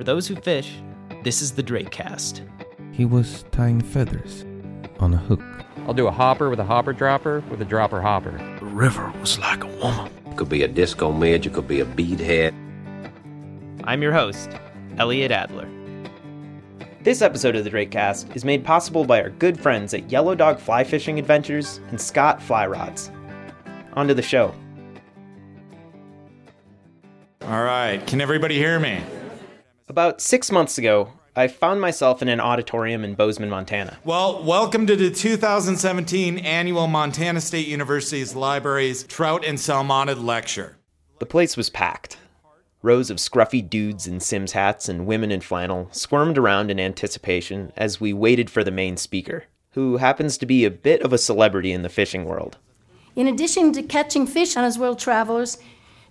For those who fish, this is the Drakecast. He was tying feathers on a hook. I'll do a hopper with a hopper dropper with a dropper hopper. The river was like a woman. It Could be a disco midge, it could be a beadhead. I'm your host, Elliot Adler. This episode of the Drakecast is made possible by our good friends at Yellow Dog Fly Fishing Adventures and Scott Fly Rods. On to the show. All right, can everybody hear me? About six months ago, I found myself in an auditorium in Bozeman, Montana. Well, welcome to the 2017 annual Montana State University's Libraries Trout and Salmonid Lecture. The place was packed. Rows of scruffy dudes in Simms hats and women in flannel squirmed around in anticipation as we waited for the main speaker, who happens to be a bit of a celebrity in the fishing world. In addition to catching fish on his world travels,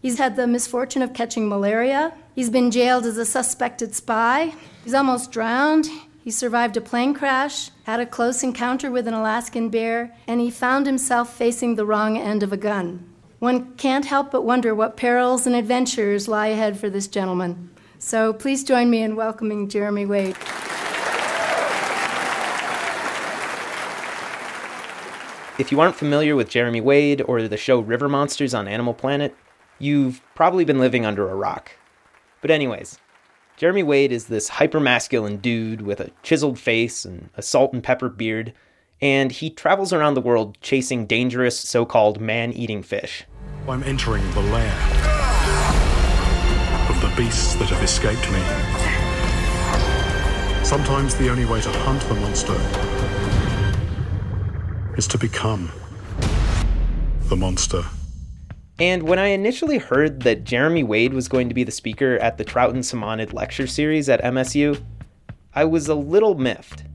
he's had the misfortune of catching malaria. He's been jailed as a suspected spy. He's almost drowned. He survived a plane crash, had a close encounter with an Alaskan bear, and he found himself facing the wrong end of a gun. One can't help but wonder what perils and adventures lie ahead for this gentleman. So please join me in welcoming Jeremy Wade. If you aren't familiar with Jeremy Wade or the show River Monsters on Animal Planet, you've probably been living under a rock. But, anyways, Jeremy Wade is this hypermasculine dude with a chiseled face and a salt and pepper beard, and he travels around the world chasing dangerous so called man eating fish. I'm entering the lair of the beasts that have escaped me. Sometimes the only way to hunt the monster is to become the monster. And when I initially heard that Jeremy Wade was going to be the speaker at the Trout and Salmonid lecture series at MSU, I was a little miffed.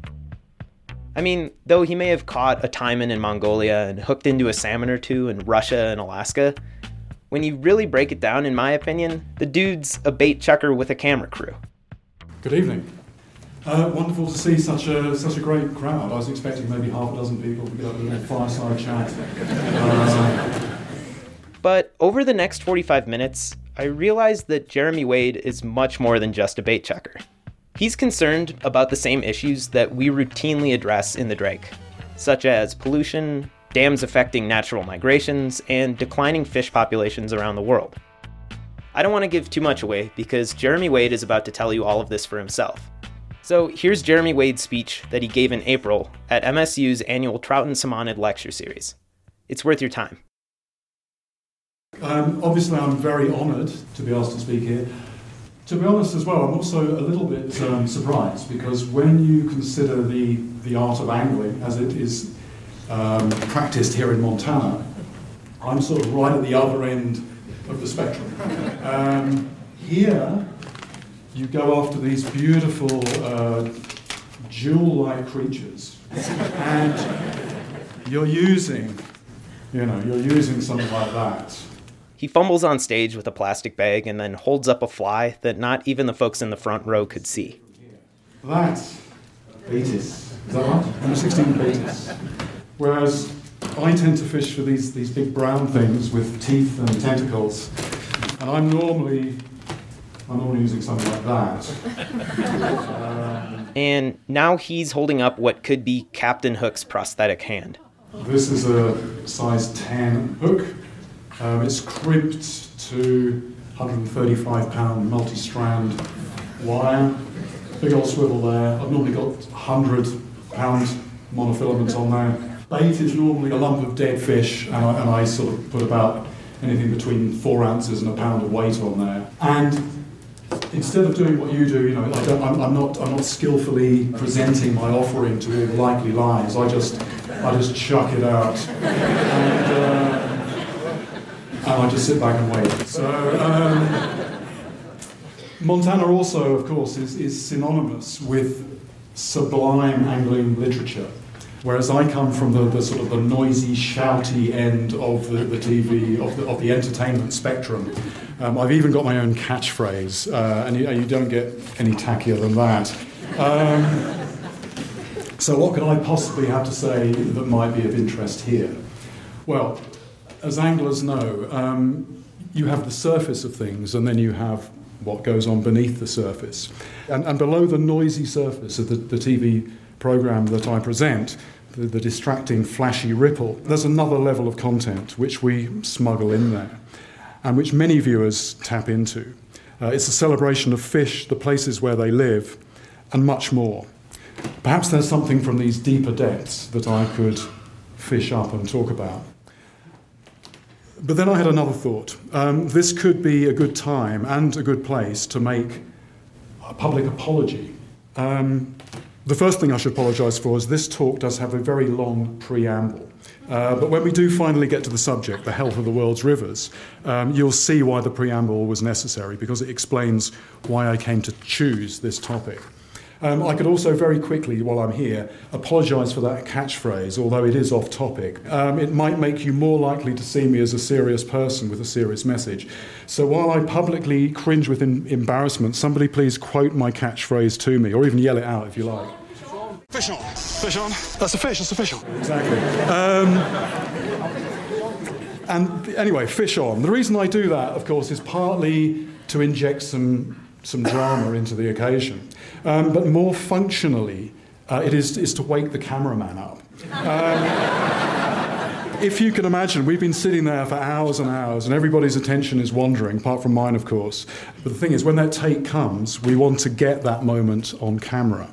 I mean, though he may have caught a taimen in Mongolia and hooked into a salmon or two in Russia and Alaska, when you really break it down, in my opinion, the dude's a bait chucker with a camera crew. Good evening. Uh, wonderful to see such a such a great crowd. I was expecting maybe half a dozen people to get up a little fireside chat. Uh, But over the next 45 minutes, I realized that Jeremy Wade is much more than just a bait checker. He's concerned about the same issues that we routinely address in the Drake, such as pollution, dams affecting natural migrations, and declining fish populations around the world. I don't want to give too much away because Jeremy Wade is about to tell you all of this for himself. So here's Jeremy Wade's speech that he gave in April at MSU's annual Trout and Salmonid lecture series. It's worth your time. Um, obviously, I'm very honoured to be asked to speak here. To be honest, as well, I'm also a little bit um, surprised because when you consider the the art of angling as it is um, practiced here in Montana, I'm sort of right at the other end of the spectrum. Um, here, you go after these beautiful uh, jewel-like creatures, and you're using, you know, you're using something like that. He fumbles on stage with a plastic bag and then holds up a fly that not even the folks in the front row could see. That baetis. Is that right? Number 16 baetis. Whereas I tend to fish for these, these big brown things with teeth and tentacles, and I'm normally I'm normally using something like that. Um, And now he's holding up what could be Captain Hook's prosthetic hand. This is a size 10 hook. Um, it's crimped to 135 pound multi strand wire. Big old swivel there. I've normally got 100 pound monofilament on there. Bait is normally a lump of dead fish, and I, and I sort of put about anything between four ounces and a pound of weight on there. And instead of doing what you do, you know, I I'm not, I'm not skillfully presenting my offering to all the likely lies. I just, I just chuck it out, and, uh, and I just sit back and wait. So, um, Montana also, of course, is, is synonymous with sublime angling literature. Whereas I come from the, the sort of the noisy, shouty end of the, the TV, of the, of the entertainment spectrum. Um, I've even got my own catchphrase, uh, and you, you don't get any tackier than that. Um, so, what could I possibly have to say that might be of interest here? Well, as anglers know, um, you have the surface of things, and then you have what goes on beneath the surface. And, and below the noisy surface of the, the TV program that I present, the, the distracting, flashy ripple, there's another level of content which we smuggle in there and which many viewers tap into. Uh, it's a celebration of fish, the places where they live, and much more. Perhaps there's something from these deeper depths that I could fish up and talk about. But then I had another thought. Um, this could be a good time and a good place to make a public apology. Um, the first thing I should apologise for is this talk does have a very long preamble. Uh, but when we do finally get to the subject, the health of the world's rivers, um, you'll see why the preamble was necessary because it explains why I came to choose this topic. Um, I could also very quickly, while I'm here, apologise for that catchphrase, although it is off topic. Um, it might make you more likely to see me as a serious person with a serious message. So while I publicly cringe with in- embarrassment, somebody please quote my catchphrase to me, or even yell it out if you like. Fish on. Fish on. That's a fish. That's a fish on. Exactly. Um, and anyway, fish on. The reason I do that, of course, is partly to inject some some drama into the occasion, um, but more functionally, uh, it is, is to wake the cameraman up. Um, if you can imagine, we've been sitting there for hours and hours, and everybody's attention is wandering, apart from mine, of course. But the thing is, when that take comes, we want to get that moment on camera.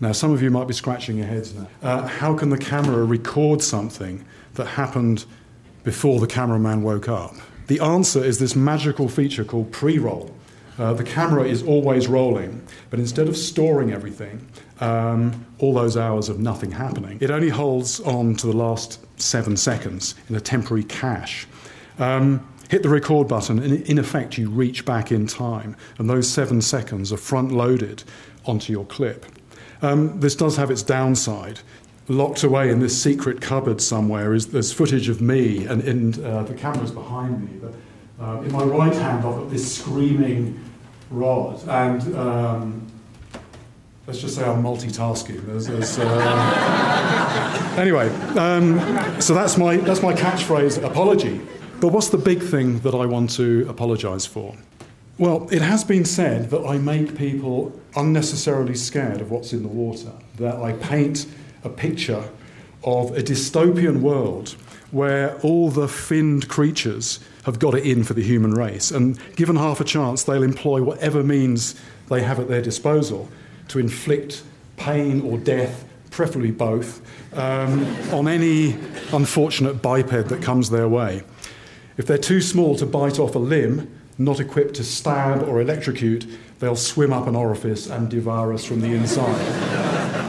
Now, some of you might be scratching your heads now. Uh, how can the camera record something that happened before the cameraman woke up? The answer is this magical feature called pre roll. Uh, the camera is always rolling, but instead of storing everything, um, all those hours of nothing happening, it only holds on to the last seven seconds in a temporary cache. Um, hit the record button, and in effect, you reach back in time, and those seven seconds are front loaded onto your clip. Um, this does have its downside. Locked away in this secret cupboard somewhere is there's footage of me, and, and uh, the camera's behind me. But uh, in my right hand, I've got this screaming rod, and um, let's just say I'm multitasking. There's, there's, uh... anyway, um, so that's my that's my catchphrase apology. But what's the big thing that I want to apologise for? Well, it has been said that I make people unnecessarily scared of what's in the water, that I paint a picture of a dystopian world where all the finned creatures have got it in for the human race. And given half a chance, they'll employ whatever means they have at their disposal to inflict pain or death, preferably both, um, on any unfortunate biped that comes their way. If they're too small to bite off a limb, not equipped to stab or electrocute, they'll swim up an orifice and devour us from the inside.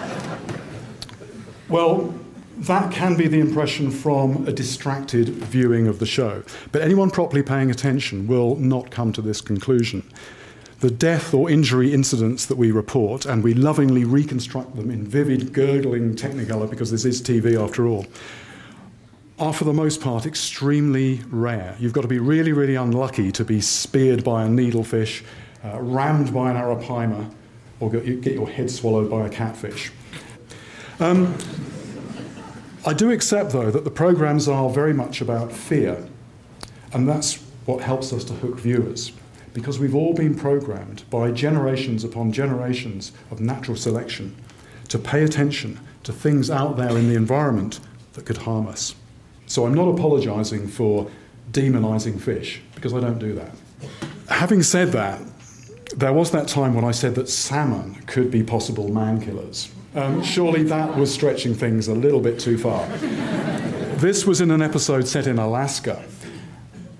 Well, that can be the impression from a distracted viewing of the show. But anyone properly paying attention will not come to this conclusion. The death or injury incidents that we report, and we lovingly reconstruct them in vivid, gurgling technicolor because this is TV after all, are for the most part extremely rare. You've got to be really, really unlucky to be speared by a needlefish, uh, rammed by an arapaima, or get your head swallowed by a catfish. Um, I do accept, though, that the programs are very much about fear, and that's what helps us to hook viewers. Because we've all been programmed by generations upon generations of natural selection to pay attention to things out there in the environment that could harm us. So I'm not apologising for demonising fish, because I don't do that. Having said that, there was that time when I said that salmon could be possible man killers. Um, surely that was stretching things a little bit too far. this was in an episode set in Alaska.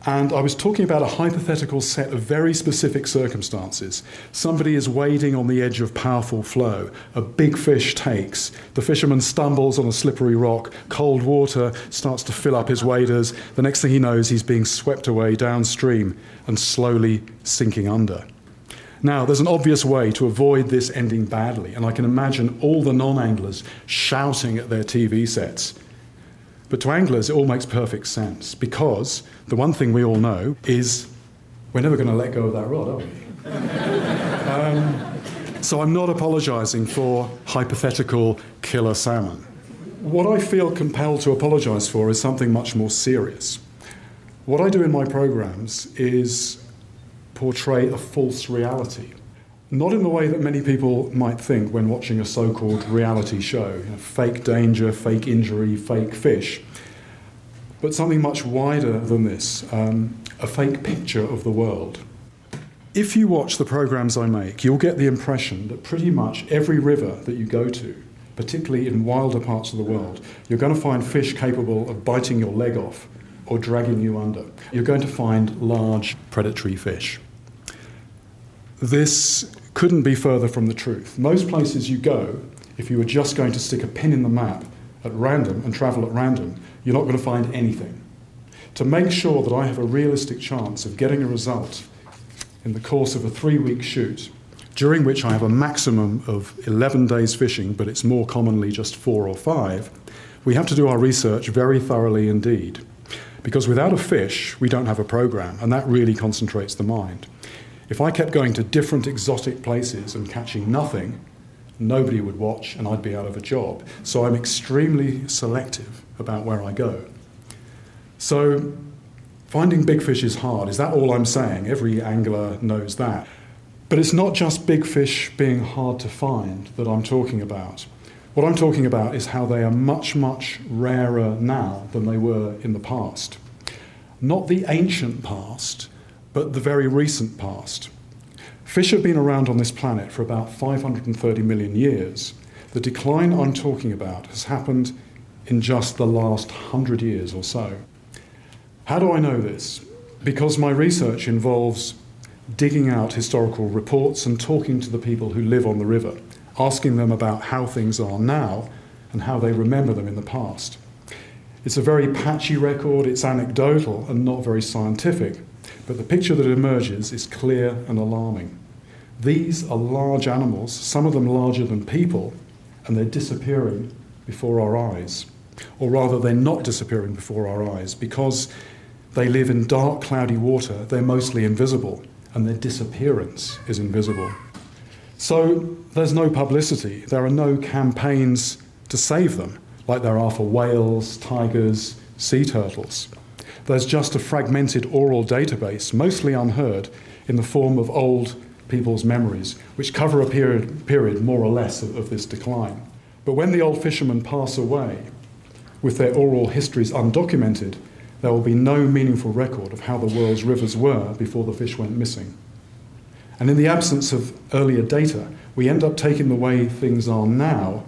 And I was talking about a hypothetical set of very specific circumstances. Somebody is wading on the edge of powerful flow. A big fish takes. The fisherman stumbles on a slippery rock. Cold water starts to fill up his waders. The next thing he knows, he's being swept away downstream and slowly sinking under. Now, there's an obvious way to avoid this ending badly, and I can imagine all the non anglers shouting at their TV sets. But to anglers, it all makes perfect sense because the one thing we all know is we're never going to let go of that rod, are we? um, so I'm not apologising for hypothetical killer salmon. What I feel compelled to apologise for is something much more serious. What I do in my programs is portray a false reality. Not in the way that many people might think when watching a so called reality show you know, fake danger, fake injury, fake fish. But something much wider than this um, a fake picture of the world. If you watch the programs I make, you'll get the impression that pretty much every river that you go to, particularly in wilder parts of the world, you're going to find fish capable of biting your leg off or dragging you under. You're going to find large predatory fish. This couldn't be further from the truth. Most places you go, if you were just going to stick a pin in the map at random and travel at random, you're not going to find anything. To make sure that I have a realistic chance of getting a result in the course of a three week shoot, during which I have a maximum of 11 days fishing, but it's more commonly just four or five, we have to do our research very thoroughly indeed. Because without a fish, we don't have a program, and that really concentrates the mind. If I kept going to different exotic places and catching nothing, nobody would watch and I'd be out of a job. So I'm extremely selective about where I go. So finding big fish is hard. Is that all I'm saying? Every angler knows that. But it's not just big fish being hard to find that I'm talking about. What I'm talking about is how they are much, much rarer now than they were in the past. Not the ancient past, but the very recent past. Fish have been around on this planet for about 530 million years. The decline I'm talking about has happened in just the last 100 years or so. How do I know this? Because my research involves digging out historical reports and talking to the people who live on the river, asking them about how things are now and how they remember them in the past. It's a very patchy record, it's anecdotal and not very scientific, but the picture that emerges is clear and alarming. These are large animals, some of them larger than people, and they're disappearing before our eyes. Or rather, they're not disappearing before our eyes because they live in dark, cloudy water, they're mostly invisible, and their disappearance is invisible. So there's no publicity, there are no campaigns to save them, like there are for whales, tigers, sea turtles. There's just a fragmented oral database, mostly unheard, in the form of old people's memories, which cover a period, period more or less of, of this decline. But when the old fishermen pass away, with their oral histories undocumented, there will be no meaningful record of how the world's rivers were before the fish went missing. And in the absence of earlier data, we end up taking the way things are now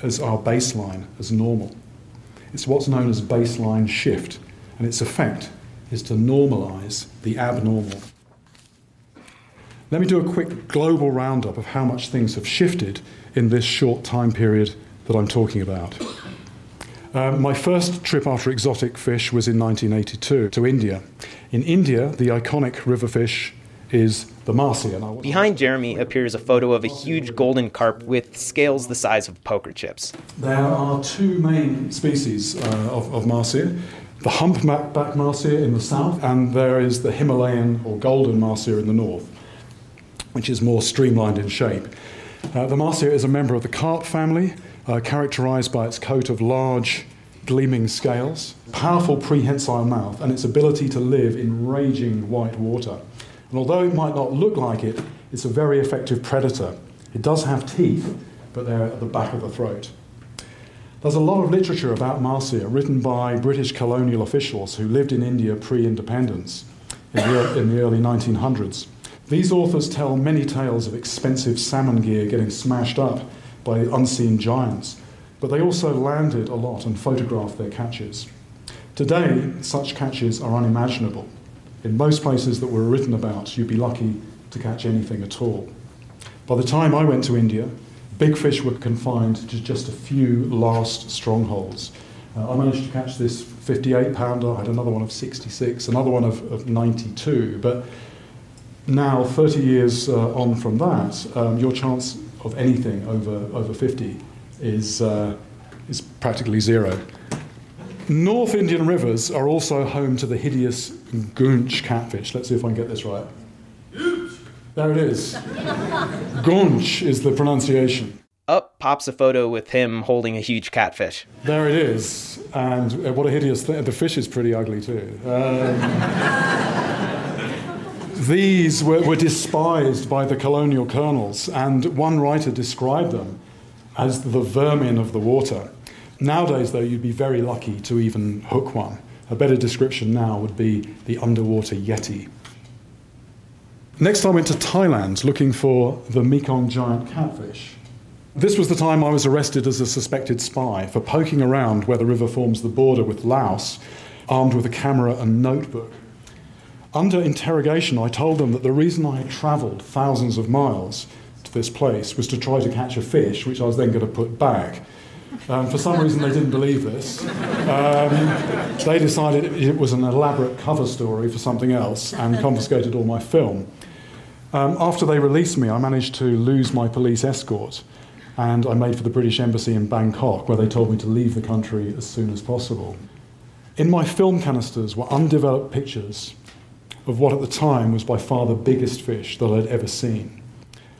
as our baseline, as normal. It's what's known as baseline shift, and its effect is to normalize the abnormal. Let me do a quick global roundup of how much things have shifted in this short time period that I'm talking about. Um, my first trip after exotic fish was in 1982 to India. In India, the iconic river fish is the mahseer. Behind Jeremy appears a photo of a huge golden carp with scales the size of poker chips. There are two main species uh, of, of mahseer the humpback mahseer in the south, and there is the Himalayan or golden mahseer in the north, which is more streamlined in shape. Uh, the mahseer is a member of the carp family, uh, characterized by its coat of large, gleaming scales, powerful prehensile mouth, and its ability to live in raging white water. And although it might not look like it, it's a very effective predator. It does have teeth, but they're at the back of the throat. There's a lot of literature about mahseer written by British colonial officials who lived in India pre independence in, in the early 1900s. These authors tell many tales of expensive salmon gear getting smashed up by unseen giants, but they also landed a lot and photographed their catches. Today, such catches are unimaginable. In most places that were written about, you'd be lucky to catch anything at all. By the time I went to India, big fish were confined to just a few last strongholds. Uh, I managed to catch this 58 pounder, I had another one of 66, another one of, of 92, but now, 30 years uh, on from that, um, your chance of anything over, over 50 is, uh, is practically zero. North Indian rivers are also home to the hideous goonch catfish. Let's see if I can get this right. There it is. Goonch is the pronunciation. Up pops a photo with him holding a huge catfish. There it is. And uh, what a hideous thing. The fish is pretty ugly too. Um, These were, were despised by the colonial colonels, and one writer described them as the vermin of the water. Nowadays, though, you'd be very lucky to even hook one. A better description now would be the underwater yeti. Next, I went to Thailand looking for the Mekong giant catfish. This was the time I was arrested as a suspected spy for poking around where the river forms the border with Laos, armed with a camera and notebook. Under interrogation, I told them that the reason I had travelled thousands of miles to this place was to try to catch a fish, which I was then going to put back. Um, for some reason, they didn't believe this. Um, they decided it was an elaborate cover story for something else and confiscated all my film. Um, after they released me, I managed to lose my police escort and I made for the British Embassy in Bangkok, where they told me to leave the country as soon as possible. In my film canisters were undeveloped pictures of what at the time was by far the biggest fish that I'd ever seen.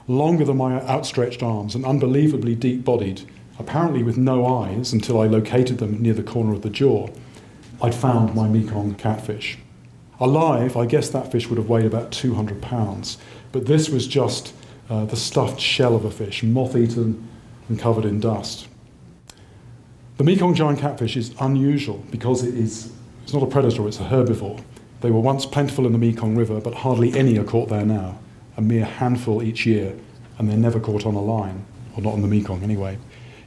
Longer than my outstretched arms and unbelievably deep bodied, apparently with no eyes until I located them near the corner of the jaw, I'd found my Mekong catfish. Alive, I guess that fish would have weighed about 200 pounds, but this was just uh, the stuffed shell of a fish, moth eaten and covered in dust. The Mekong giant catfish is unusual because it is it's not a predator, it's a herbivore. They were once plentiful in the Mekong River, but hardly any are caught there now, a mere handful each year, and they're never caught on a line, or not in the Mekong anyway.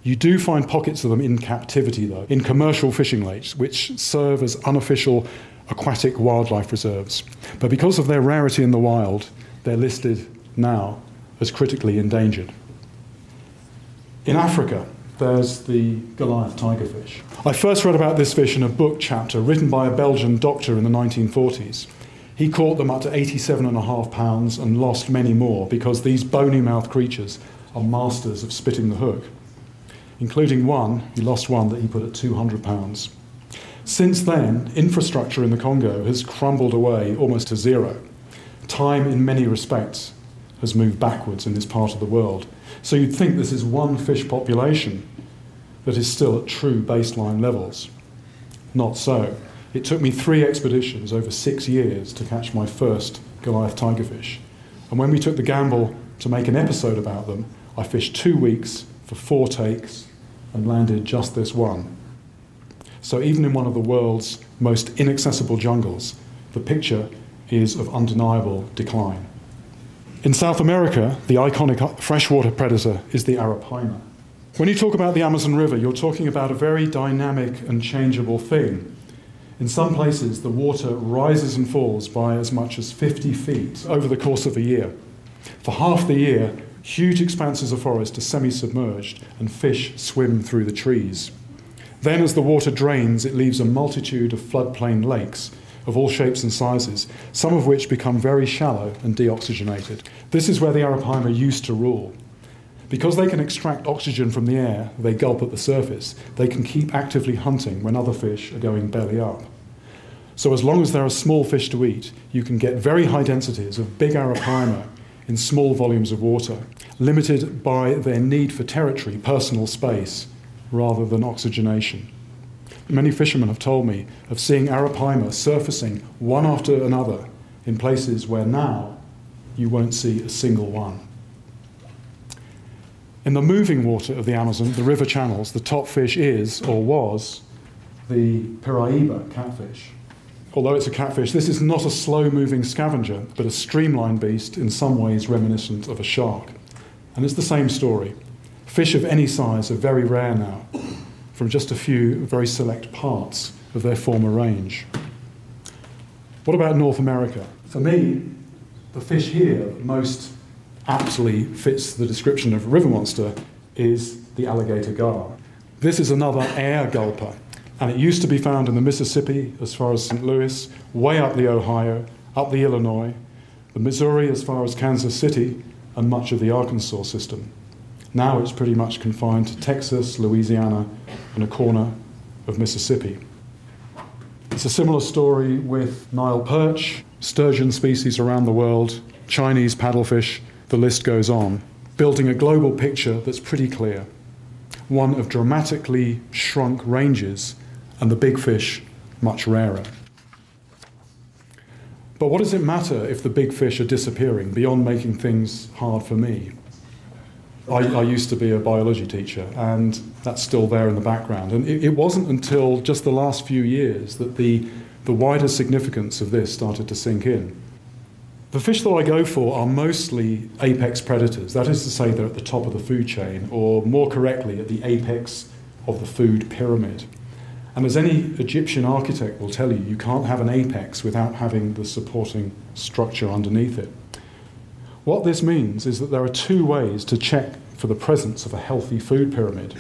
You do find pockets of them in captivity, though, in commercial fishing lakes, which serve as unofficial aquatic wildlife reserves. But because of their rarity in the wild, they're listed now as critically endangered. In Africa, there's the Goliath tigerfish. I first read about this fish in a book chapter written by a Belgian doctor in the 1940s. He caught them up to 87.5 pounds and lost many more because these bony mouthed creatures are masters of spitting the hook, including one, he lost one that he put at 200 pounds. Since then, infrastructure in the Congo has crumbled away almost to zero. Time, in many respects, has moved backwards in this part of the world. So you'd think this is one fish population that is still at true baseline levels. Not so. It took me three expeditions over six years to catch my first Goliath tigerfish. And when we took the gamble to make an episode about them, I fished two weeks for four takes and landed just this one. So even in one of the world's most inaccessible jungles, the picture is of undeniable decline. In South America, the iconic freshwater predator is the arapaima. When you talk about the Amazon River, you're talking about a very dynamic and changeable thing. In some places, the water rises and falls by as much as 50 feet over the course of a year. For half the year, huge expanses of forest are semi submerged and fish swim through the trees. Then, as the water drains, it leaves a multitude of floodplain lakes of all shapes and sizes, some of which become very shallow and deoxygenated. This is where the arapaima used to rule. Because they can extract oxygen from the air they gulp at the surface, they can keep actively hunting when other fish are going belly up. So, as long as there are small fish to eat, you can get very high densities of big arapaima in small volumes of water, limited by their need for territory, personal space, rather than oxygenation. Many fishermen have told me of seeing arapaima surfacing one after another in places where now you won't see a single one. In the moving water of the Amazon, the river channels, the top fish is, or was, the Piraiba catfish. Although it's a catfish, this is not a slow moving scavenger, but a streamlined beast in some ways reminiscent of a shark. And it's the same story. Fish of any size are very rare now, from just a few very select parts of their former range. What about North America? For me, the fish here that most aptly fits the description of river monster is the alligator gar. This is another air gulper, and it used to be found in the Mississippi as far as St. Louis, way up the Ohio, up the Illinois, the Missouri as far as Kansas City, and much of the Arkansas system. Now it's pretty much confined to Texas, Louisiana, and a corner of Mississippi. It's a similar story with Nile perch, sturgeon species around the world, Chinese paddlefish, the list goes on, building a global picture that's pretty clear one of dramatically shrunk ranges and the big fish much rarer. But what does it matter if the big fish are disappearing beyond making things hard for me? I, I, used to be a biology teacher, and that's still there in the background. And it, it, wasn't until just the last few years that the, the wider significance of this started to sink in. The fish that I go for are mostly apex predators. That is to say, they're at the top of the food chain, or more correctly, at the apex of the food pyramid. And as any Egyptian architect will tell you, you can't have an apex without having the supporting structure underneath it. What this means is that there are two ways to check for the presence of a healthy food pyramid.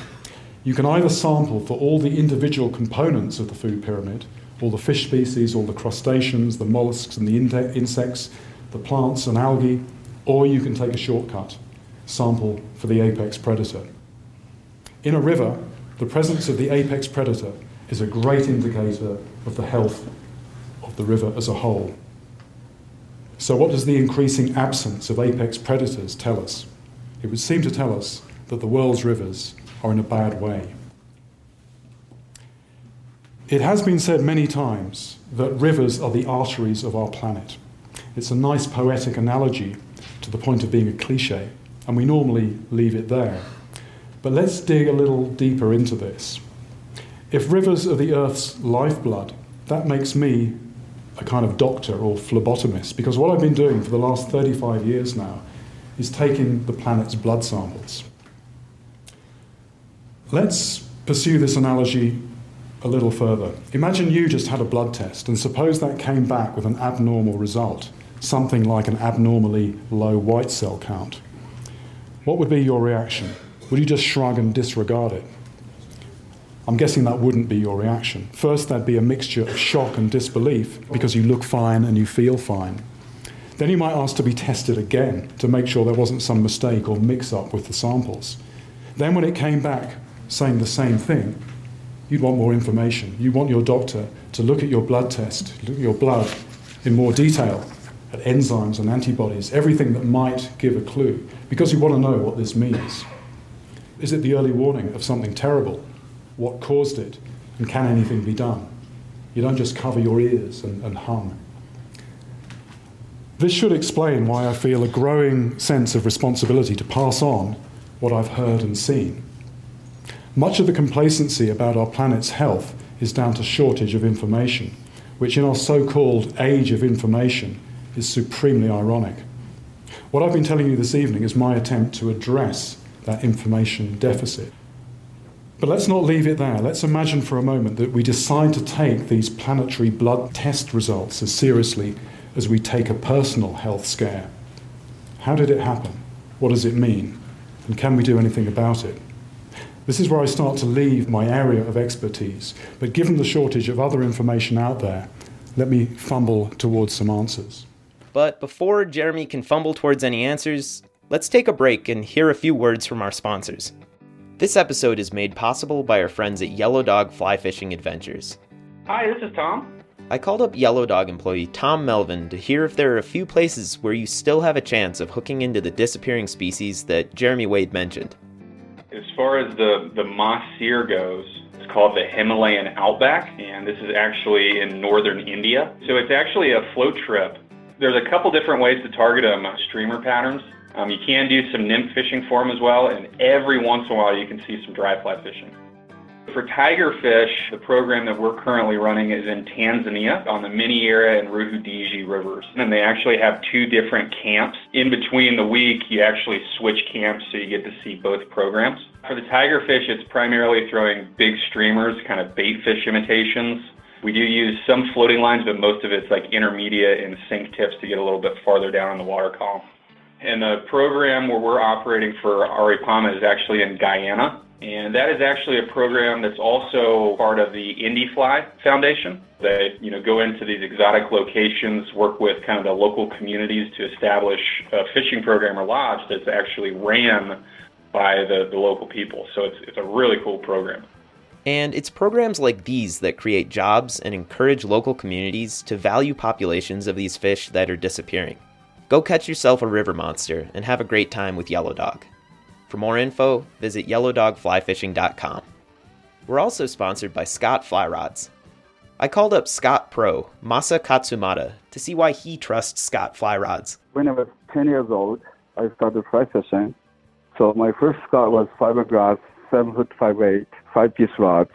You can either sample for all the individual components of the food pyramid, all the fish species, all the crustaceans, the mollusks and the insects, the plants and algae, or you can take a shortcut, sample for the apex predator. In a river, the presence of the apex predator is a great indicator of the health of the river as a whole. So, what does the increasing absence of apex predators tell us? It would seem to tell us that the world's rivers are in a bad way. It has been said many times that rivers are the arteries of our planet. It's a nice poetic analogy to the point of being a cliche, and we normally leave it there. But let's dig a little deeper into this. If rivers are the Earth's lifeblood, that makes me a kind of doctor or phlebotomist because what I've been doing for the last 35 years now is taking the planet's blood samples. Let's pursue this analogy a little further. Imagine you just had a blood test, and suppose that came back with an abnormal result, something like an abnormally low white cell count. What would be your reaction? Would you just shrug and disregard it? I'm guessing that wouldn't be your reaction. First, there'd be a mixture of shock and disbelief because you look fine and you feel fine. Then you might ask to be tested again to make sure there wasn't some mistake or mix up with the samples. Then, when it came back saying the same thing, you'd want more information. You want your doctor to look at your blood test, look at your blood in more detail, at enzymes and antibodies, everything that might give a clue, because you want to know what this means. Is it the early warning of something terrible? What caused it, and can anything be done? You don't just cover your ears and, and hum. This should explain why I feel a growing sense of responsibility to pass on what I've heard and seen. Much of the complacency about our planet's health is down to shortage of information, which in our so called age of information is supremely ironic. What I've been telling you this evening is my attempt to address that information deficit. But let's not leave it there. Let's imagine for a moment that we decide to take these planetary blood test results as seriously as we take a personal health scare. How did it happen? What does it mean? And can we do anything about it? This is where I start to leave my area of expertise. But given the shortage of other information out there, let me fumble towards some answers. But before Jeremy can fumble towards any answers, let's take a break and hear a few words from our sponsors. This episode is made possible by our friends at Yellow Dog Fly Fishing Adventures. Hi, this is Tom. I called up Yellow Dog employee Tom Melvin to hear if there are a few places where you still have a chance of hooking into the disappearing species that Jeremy Wade mentioned. As far as the, the moss seer goes, it's called the Himalayan Outback, and this is actually in northern India. So it's actually a float trip. There's a couple different ways to target them uh, streamer patterns. Um, you can do some nymph fishing for them as well, and every once in a while you can see some dry fly fishing. For tigerfish, the program that we're currently running is in Tanzania on the Mnyera and Ruhudji rivers. And they actually have two different camps. In between the week, you actually switch camps so you get to see both programs. For the tigerfish, it's primarily throwing big streamers, kind of bait fish imitations. We do use some floating lines, but most of it's like intermediate and sink tips to get a little bit farther down in the water column. And the program where we're operating for Ari arapaima is actually in Guyana. And that is actually a program that's also part of the Indifly Foundation. They, you know, go into these exotic locations, work with kind of the local communities to establish a fishing program or lodge that's actually ran by the, the local people. So it's, it's a really cool program. And it's programs like these that create jobs and encourage local communities to value populations of these fish that are disappearing. Go catch yourself a river monster and have a great time with Yellow Dog. For more info, visit yellowdogflyfishing.com. We're also sponsored by Scott Fly Rods. I called up Scott Pro, Masa Katsumata, to see why he trusts Scott fly rods. When I was 10 years old, I started fly fishing. So my first Scott was fiberglass, 7 foot 5 8, 5 piece rods.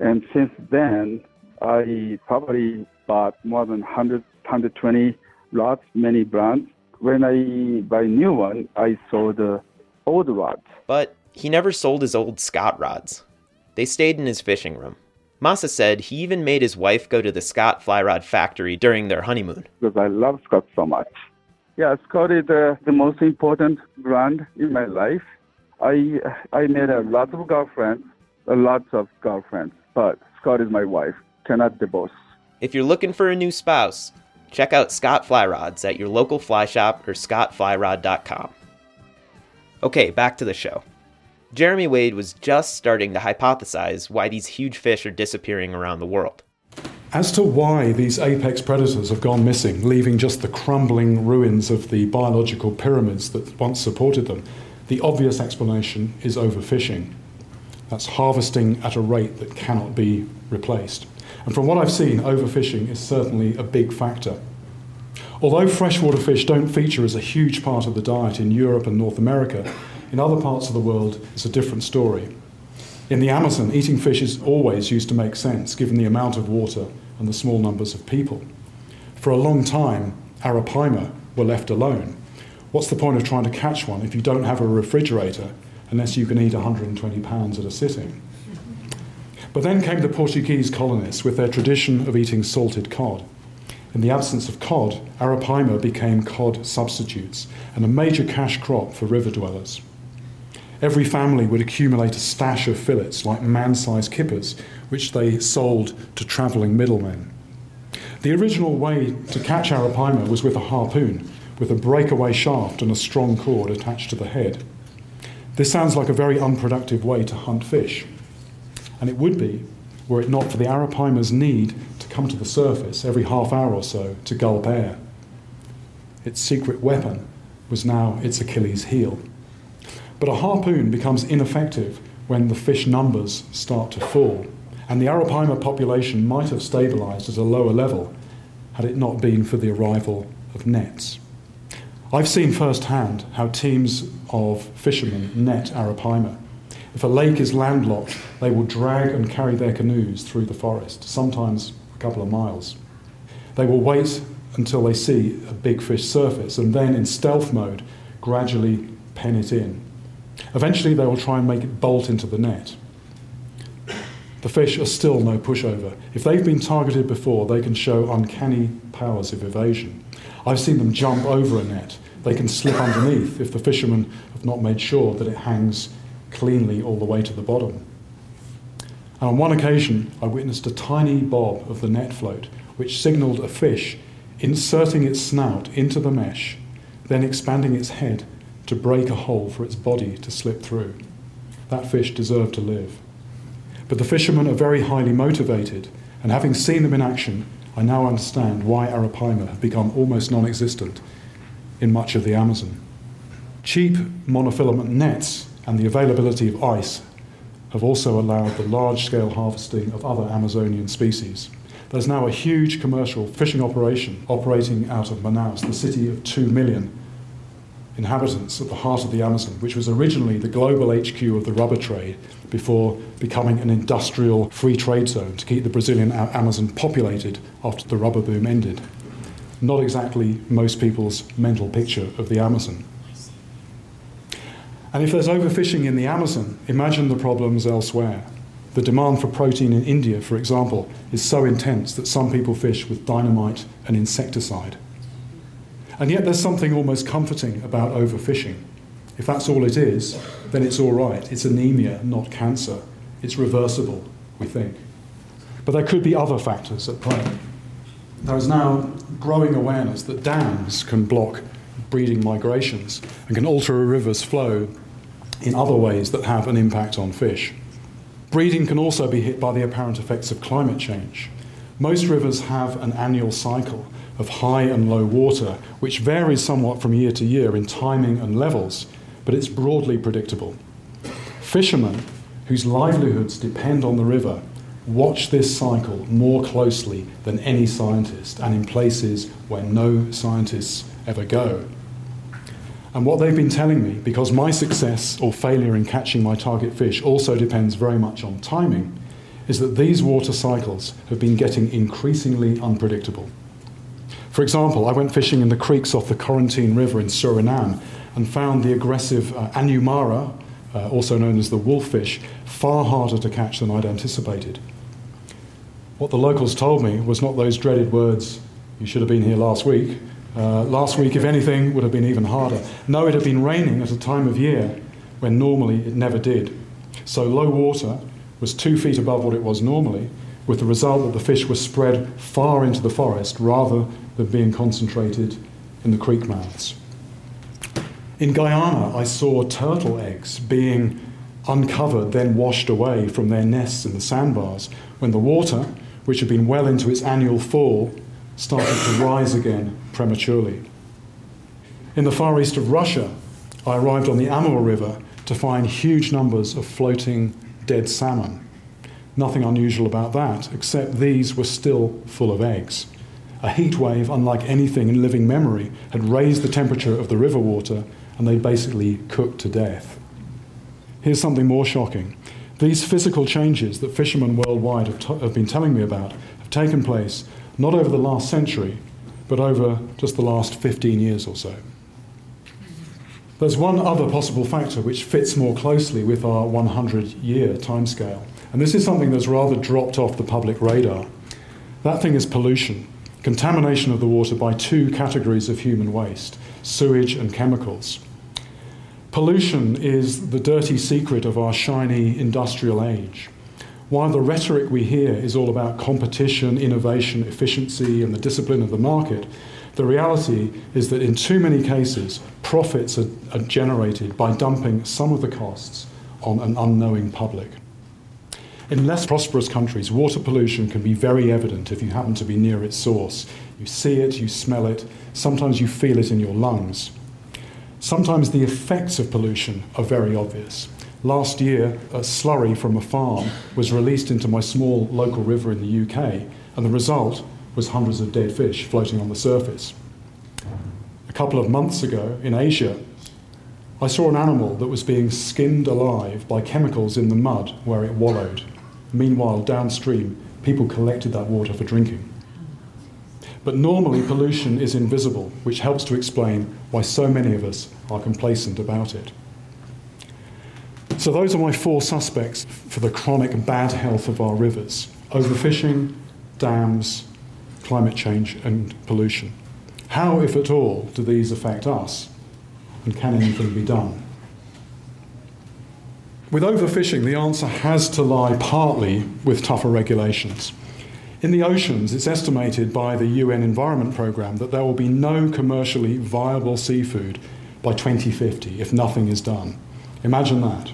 And since then, I probably bought more than 100, 120 rods, many brands. When I buy new one, I sold the old rods. But he never sold his old Scott rods. They stayed in his fishing room. Masa said he even made his wife go to the Scott fly rod factory during their honeymoon. Because I love Scott so much. Yeah, Scott is the, the most important brand in my life. I I made a lot of girlfriends, a lot of girlfriends, but Scott is my wife. Cannot divorce. If you're looking for a new spouse, check out Scott Fly Rods at your local fly shop or scottflyrod.com. Okay, back to the show. Jeremy Wade was just starting to hypothesize why these huge fish are disappearing around the world. As to why these apex predators have gone missing, leaving just the crumbling ruins of the biological pyramids that once supported them, the obvious explanation is overfishing. That's harvesting at a rate that cannot be replaced. And from what I've seen, overfishing is certainly a big factor. Although freshwater fish don't feature as a huge part of the diet in Europe and North America, in other parts of the world it's a different story. In the Amazon, eating fish is always used to make sense given the amount of water and the small numbers of people. For a long time, arapaima were left alone. What's the point of trying to catch one if you don't have a refrigerator unless you can eat 120 pounds at a sitting? But then came the Portuguese colonists with their tradition of eating salted cod. In the absence of cod, arapaima became cod substitutes and a major cash crop for river dwellers. Every family would accumulate a stash of fillets like man sized kippers, which they sold to travelling middlemen. The original way to catch arapaima was with a harpoon, with a breakaway shaft and a strong cord attached to the head. This sounds like a very unproductive way to hunt fish, and it would be were it not for the arapaima's need to come to the surface every half hour or so to gulp air. Its secret weapon was now its Achilles heel. But a harpoon becomes ineffective when the fish numbers start to fall, and the arapaima population might have stabilized at a lower level had it not been for the arrival of nets. I've seen firsthand how teams of fishermen net arapaima. If a lake is landlocked, they will drag and carry their canoes through the forest, sometimes a couple of miles. They will wait until they see a big fish surface and then, in stealth mode, gradually pen it in. Eventually, they will try and make it bolt into the net. The fish are still no pushover. If they've been targeted before, they can show uncanny powers of evasion. I've seen them jump over a net. They can slip underneath if the fishermen have not made sure that it hangs cleanly all the way to the bottom. And on one occasion, I witnessed a tiny bob of the net float, which signalled a fish inserting its snout into the mesh, then expanding its head to break a hole for its body to slip through. That fish deserved to live. But the fishermen are very highly motivated, and having seen them in action, I now understand why arapaima have become almost non existent in much of the Amazon. Cheap monofilament nets and the availability of ice have also allowed the large scale harvesting of other Amazonian species. There's now a huge commercial fishing operation operating out of Manaus, the city of 2 million inhabitants at the heart of the Amazon, which was originally the global HQ of the rubber trade before becoming an industrial free trade zone to keep the Brazilian Amazon populated after the rubber boom ended. Not exactly most people's mental picture of the Amazon. And if there's overfishing in the Amazon, imagine the problems elsewhere. The demand for protein in India, for example, is so intense that some people fish with dynamite and insecticide. And yet there's something almost comforting about overfishing. If that's all it is, then it's all right. It's anemia, not cancer. It's reversible, we think. But there could be other factors at play. There is now growing awareness that dams can block breeding migrations and can alter a river's flow in other ways that have an impact on fish. Breeding can also be hit by the apparent effects of climate change. Most rivers have an annual cycle of high and low water, which varies somewhat from year to year in timing and levels, but it's broadly predictable. Fishermen, whose livelihoods depend on the river, watch this cycle more closely than any scientist and in places where no scientists ever go. And what they've been telling me, because my success or failure in catching my target fish also depends very much on timing, is that these water cycles have been getting increasingly unpredictable. For example, I went fishing in the creeks off the Corentyne River in Suriname and found the aggressive uh, anjumara, uh, also known as the wolffish, far harder to catch than I'd anticipated. What the locals told me was not those dreaded words, you should have been here last week. Uh, last week, if anything, would have been even harder. No, it had been raining at a time of year when normally it never did. So low water was two feet above what it was normally, with the result that the fish were spread far into the forest rather than being concentrated in the creek mouths. In Guyana, I saw turtle eggs being uncovered, then washed away from their nests in the sandbars when the water, which had been well into its annual fall, started to rise again prematurely. In the far east of Russia, I arrived on the Amur River to find huge numbers of floating dead salmon. Nothing unusual about that, except these were still full of eggs. A heat wave, unlike anything in living memory, had raised the temperature of the river water and they basically cooked to death. Here's something more shocking. These physical changes that fishermen worldwide have, have been telling me about have taken place not over the last century, but over just the last 15 years or so. There's one other possible factor which fits more closely with our 100 year timescale, and this is something that's rather dropped off the public radar. That thing is pollution, contamination of the water by two categories of human waste sewage and chemicals. Pollution is the dirty secret of our shiny industrial age. While the rhetoric we hear is all about competition, innovation, efficiency, and the discipline of the market, the reality is that in too many cases, profits are, are, generated by dumping some of the costs on an unknowing public. In less prosperous countries, water pollution can be very evident if you happen to be near its source. You see it, you smell it, sometimes you feel it in your lungs. Sometimes the effects of pollution are very obvious. Last year, a slurry from a farm was released into my small local river in the UK, and the result was hundreds of dead fish floating on the surface. A couple of months ago in Asia, I saw an animal that was being skinned alive by chemicals in the mud where it wallowed. Meanwhile, downstream, people collected that water for drinking. But normally, pollution is invisible, which helps to explain why so many of us are complacent about it. So, those are my four suspects for the chronic bad health of our rivers overfishing, dams, climate change, and pollution. How, if at all, do these affect us? And can anything be done? With overfishing, the answer has to lie partly with tougher regulations. In the oceans, it's estimated by the UN Environment Programme that there will be no commercially viable seafood by 2050 if nothing is done. Imagine that.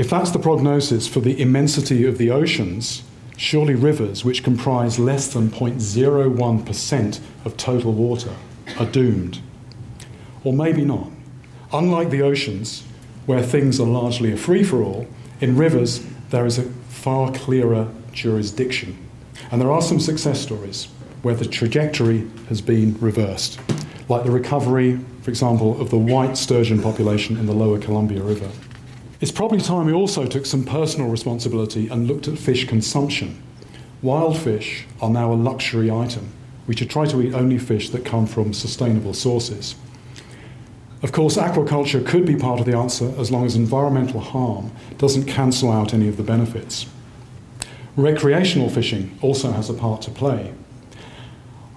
If that's the prognosis for the immensity of the oceans, surely rivers, which comprise less than 0.01% of total water, are doomed. Or maybe not. Unlike the oceans, where things are largely a free for all, in rivers there is a far clearer jurisdiction. And there are some success stories where the trajectory has been reversed, like the recovery, for example, of the white sturgeon population in the lower Columbia River. It's probably time we also took some personal responsibility and looked at fish consumption. Wild fish are now a luxury item. We should try to eat only fish that come from sustainable sources. Of course, aquaculture could be part of the answer as long as environmental harm doesn't cancel out any of the benefits. Recreational fishing also has a part to play.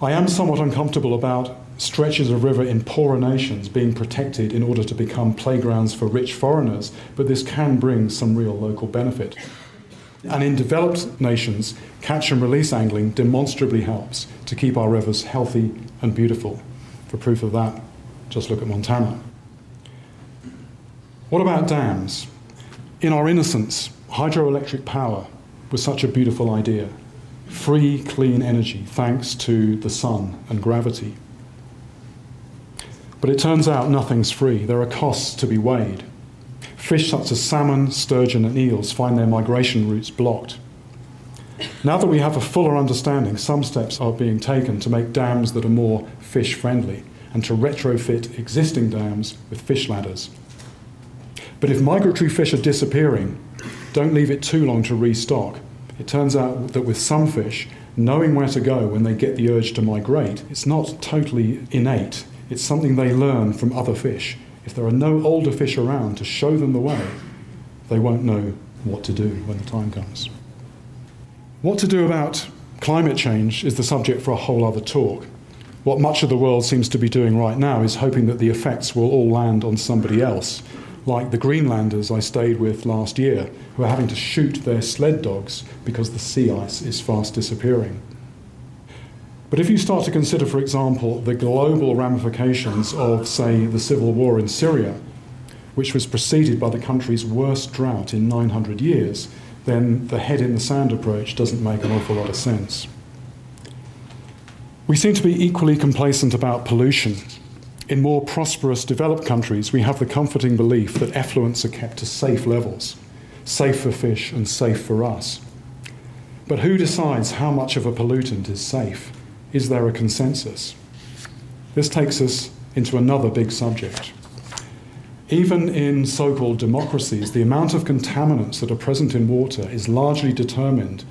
I am somewhat uncomfortable about stretches of river in poorer nations being protected in order to become playgrounds for rich foreigners, but this can bring some real local benefit. And in developed nations, catch and release angling demonstrably helps to keep our rivers healthy and beautiful. For proof of that, just look at Montana. What about dams? In our innocence, hydroelectric power was such a beautiful idea. Free, clean energy thanks to the sun and gravity. But it turns out nothing's free. There are costs to be weighed. Fish such as salmon, sturgeon, and eels find their migration routes blocked. Now that we have a fuller understanding, some steps are being taken to make dams that are more fish friendly and to retrofit existing dams with fish ladders. But if migratory fish are disappearing, don't leave it too long to restock. It turns out that with some fish, knowing where to go when they get the urge to migrate, it's not totally innate. It's something they learn from other fish. If there are no older fish around to show them the way, they won't know what to do when the time comes. What to do about climate change is the subject for a whole other talk. What much of the world seems to be doing right now is hoping that the effects will all land on somebody else, like the Greenlanders I stayed with last year, who are having to shoot their sled dogs because the sea ice is fast disappearing. But if you start to consider, for example, the global ramifications of, say, the civil war in Syria, which was preceded by the country's worst drought in 900 years, then the head in the sand approach doesn't make an awful lot of sense. We seem to be equally complacent about pollution. In more prosperous developed countries, we have the comforting belief that effluents are kept to safe levels, safe for fish and safe for us. But who decides how much of a pollutant is safe? Is there a consensus? This takes us into another big subject. Even in so called democracies, the amount of contaminants that are present in water is largely determined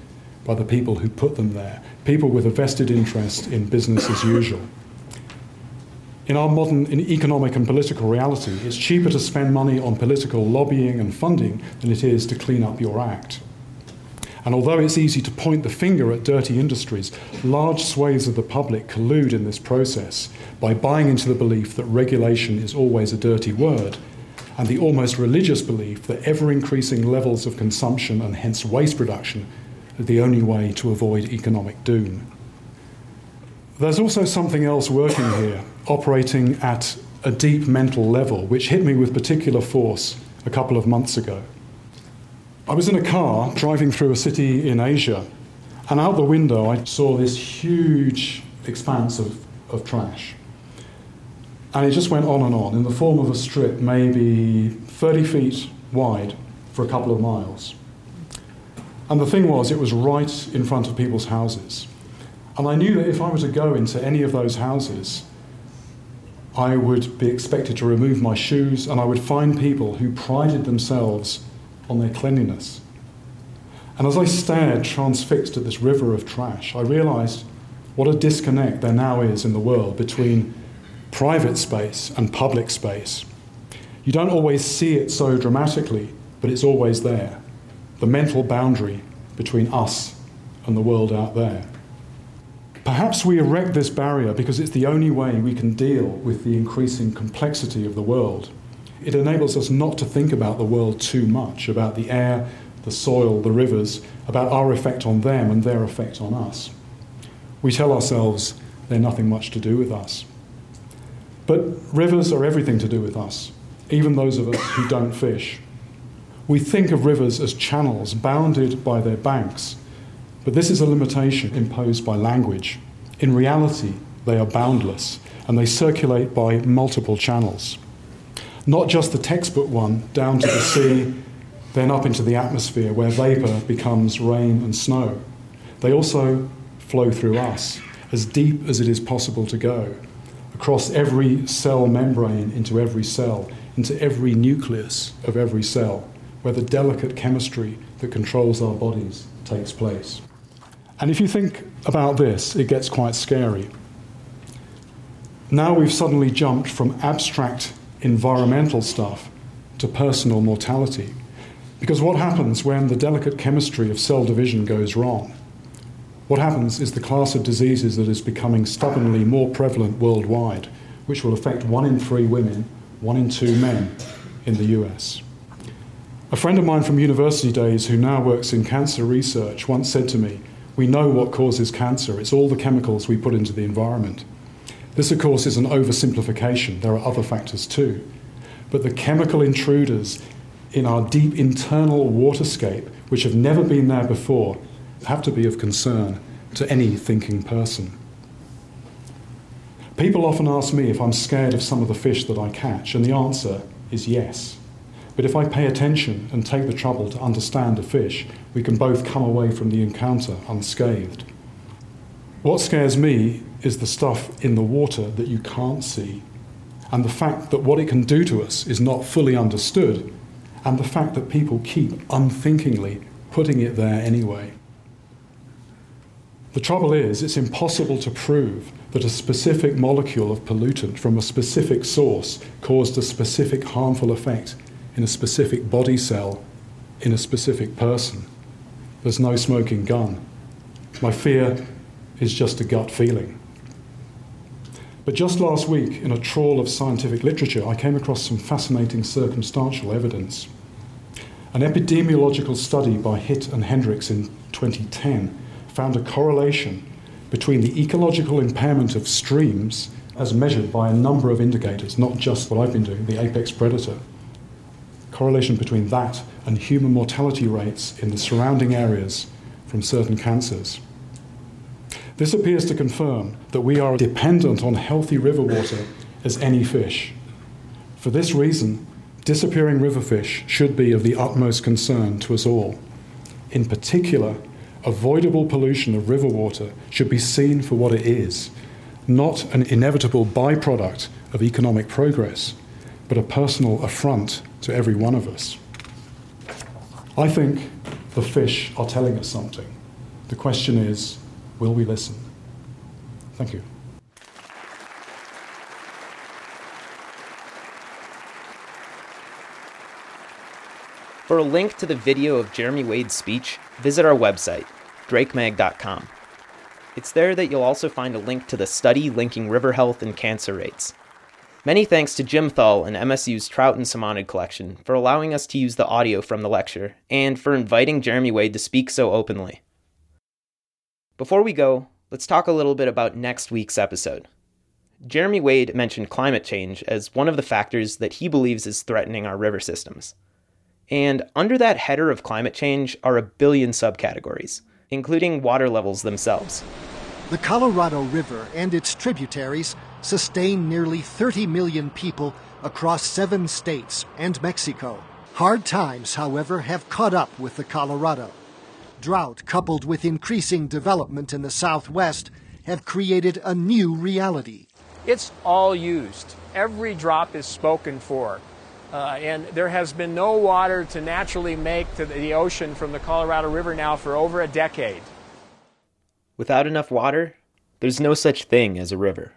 by the people who put them there, people with a vested interest in business as usual. In our modern in economic and political reality, it's cheaper to spend money on political lobbying and funding than it is to clean up your act. And although it's easy to point the finger at dirty industries, large swathes of the public collude in this process by buying into the belief that regulation is always a dirty word, and the almost religious belief that ever increasing levels of consumption and hence waste production are the only way to avoid economic doom. There's also something else working here, operating at a deep mental level, which hit me with particular force a couple of months ago. I was in a car driving through a city in Asia, and out the window I saw this huge expanse of, of trash. And it just went on and on in the form of a strip, maybe 30 feet wide for a couple of miles. And the thing was, it was right in front of people's houses. And I knew that if I were to go into any of those houses, I would be expected to remove my shoes, and I would find people who prided themselves on their cleanliness. And as I stared transfixed at this river of trash, I realized what a disconnect there now is in the world between private space and public space. You don't always see it so dramatically, but it's always there the mental boundary between us and the world out there. Perhaps we erect this barrier because it's the only way we can deal with the increasing complexity of the world. It enables us not to think about the world too much, about the air, the soil, the rivers, about our effect on them and their effect on us. We tell ourselves they're nothing much to do with us. But rivers are everything to do with us, even those of us who don't fish. We think of rivers as channels bounded by their banks, but this is a limitation imposed by language. In reality, they are boundless and they circulate by multiple channels. Not just the textbook one down to the sea, then up into the atmosphere where vapour becomes rain and snow. They also flow through us, as deep as it is possible to go, across every cell membrane into every cell, into every nucleus of every cell, where the delicate chemistry that controls our bodies takes place. And if you think about this, it gets quite scary. Now we've suddenly jumped from abstract environmental stuff to personal mortality. Because what happens when the delicate chemistry of cell division goes wrong? What happens is the class of diseases that is becoming stubbornly more prevalent worldwide, which will affect one in three women, one in two men in the US. A friend of mine from university days who now works in cancer research once said to me, We know what causes cancer, it's all the chemicals we put into the environment. This, of course, is an oversimplification. There are other factors too. But the chemical intruders in our deep internal waterscape, which have never been there before, have to be of concern to any thinking person. People often ask me if I'm scared of some of the fish that I catch, and the answer is yes. But if I pay attention and take the trouble to understand a fish, we can both come away from the encounter unscathed. What scares me is the stuff in the water that you can't see, and the fact that what it can do to us is not fully understood, and the fact that people keep unthinkingly putting it there anyway. The trouble is, it's impossible to prove that a specific molecule of pollutant from a specific source caused a specific harmful effect in a specific body cell in a specific person. There's no smoking gun. My fear is just a gut feeling. But just last week, in a trawl of scientific literature, I came across some fascinating circumstantial evidence. An epidemiological study by Hitt and Hendryx in 2010 found a correlation between the ecological impairment of streams as measured by a number of indicators, not just what I've been doing, the apex predator. Correlation between that and human mortality rates in the surrounding areas from certain cancers. This appears to confirm that we are dependent on healthy river water as any fish. For this reason, disappearing river fish should be of the utmost concern to us all. In particular, avoidable pollution of river water should be seen for what it is not an inevitable byproduct of economic progress, but a personal affront to every one of us. I think the fish are telling us something. The question is will we listen? Thank you. For a link to the video of Jeremy Wade's speech, visit our website, drakemag.com. It's there that you'll also find a link to the study linking river health and cancer rates. Many thanks to Jim Thull and MSU's Trout and Salmonid collection for allowing us to use the audio from the lecture and for inviting Jeremy Wade to speak so openly. Before we go, let's talk a little bit about next week's episode. Jeremy Wade mentioned climate change as one of the factors that he believes is threatening our river systems. And under that header of climate change are a billion subcategories, including water levels themselves. The Colorado River and its tributaries sustain nearly 30 million people across seven states and Mexico. Hard times, however, have caught up with the Colorado. Drought, coupled with increasing development in the southwest, have created a new reality. It's all used. Every drop is spoken for. Uh, and there has been no water to naturally make to the ocean from the Colorado River now for over a decade. Without enough water, there's no such thing as a river.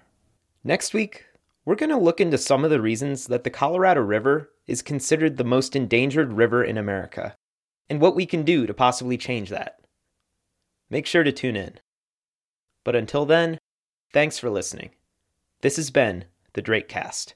Next week, we're going to look into some of the reasons that the Colorado River is considered the most endangered river in America and what we can do to possibly change that. Make sure to tune in. But until then, thanks for listening. This has been the Drakecast.